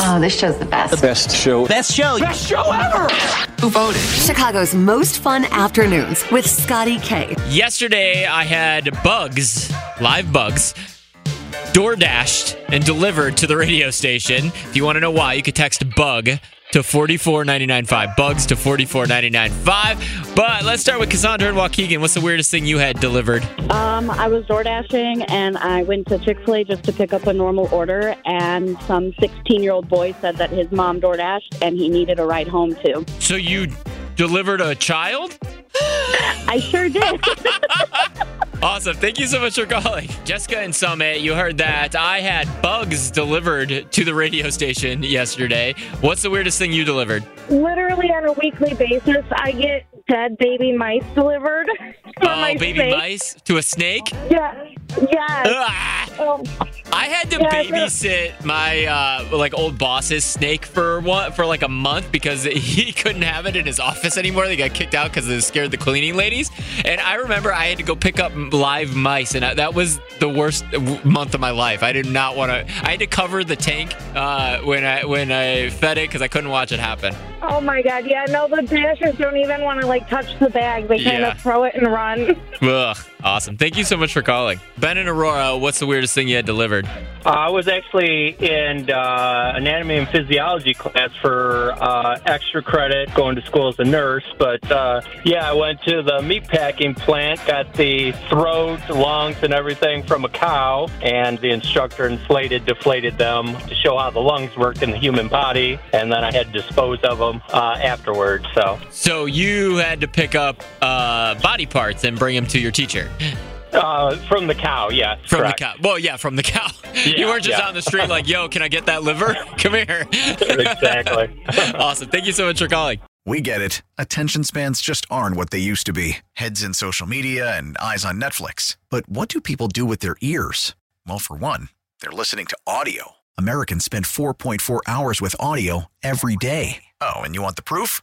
Oh, this show's the best. The best show. Best show. Best show ever. Who voted? Chicago's most fun afternoons with Scotty K. Yesterday, I had bugs, live bugs, door dashed and delivered to the radio station. If you want to know why, you could text bug to 44995. Bugs to 44995. But let's start with Cassandra and Waukegan. What's the weirdest thing you had delivered? Um, I was door dashing and I went to Chick fil A just to pick up a normal order. And some 16 year old boy said that his mom door dashed and he needed a ride home too. So you delivered a child? I sure did. Awesome. Thank you so much for calling. Jessica and Summit, you heard that. I had bugs delivered to the radio station yesterday. What's the weirdest thing you delivered? Literally on a weekly basis, I get dead baby mice delivered. oh, baby snake. mice to a snake? Yeah. Yes. Ah! Oh, I had to Yeah, babysit my uh, like old boss's snake for one for like a month because he couldn't have it in his office anymore. They got kicked out because it scared the cleaning ladies. And I remember I had to go pick up live mice, and I, that was the worst w- month of my life. I did not want to. I had to cover the tank uh, when I when I fed it because I couldn't watch it happen. oh my God. Yeah, no, the dashers don't even want to like touch the bag. They kind Yeah. of throw it and run. Ugh, awesome. Thank you so much for calling, Ben and Aurora. What's the weirdest thing you had delivered? Uh, I was actually in uh, anatomy and physiology class for uh, extra credit going to school as a nurse. But uh, yeah, I went to the meat packing plant, got the throat, lungs, and everything from a cow, and the instructor inflated, deflated them to show how the lungs worked in the human body, and then I had to dispose of them uh, afterwards. So So you had to pick up uh, body parts and bring them to your teacher uh, from the cow, yes, from correct. the cow. Well, yeah, from the cow. you weren't just yeah. on the street like, "Yo, can I get that liver? Come here." exactly. awesome. Thank you so much for calling. We get it. Attention spans just aren't what they used to be heads in social media and eyes on Netflix. But what do people do with their ears? Well, for one, they're listening to audio. Americans spend 4.4 hours with audio every day. Oh, and you want the proof?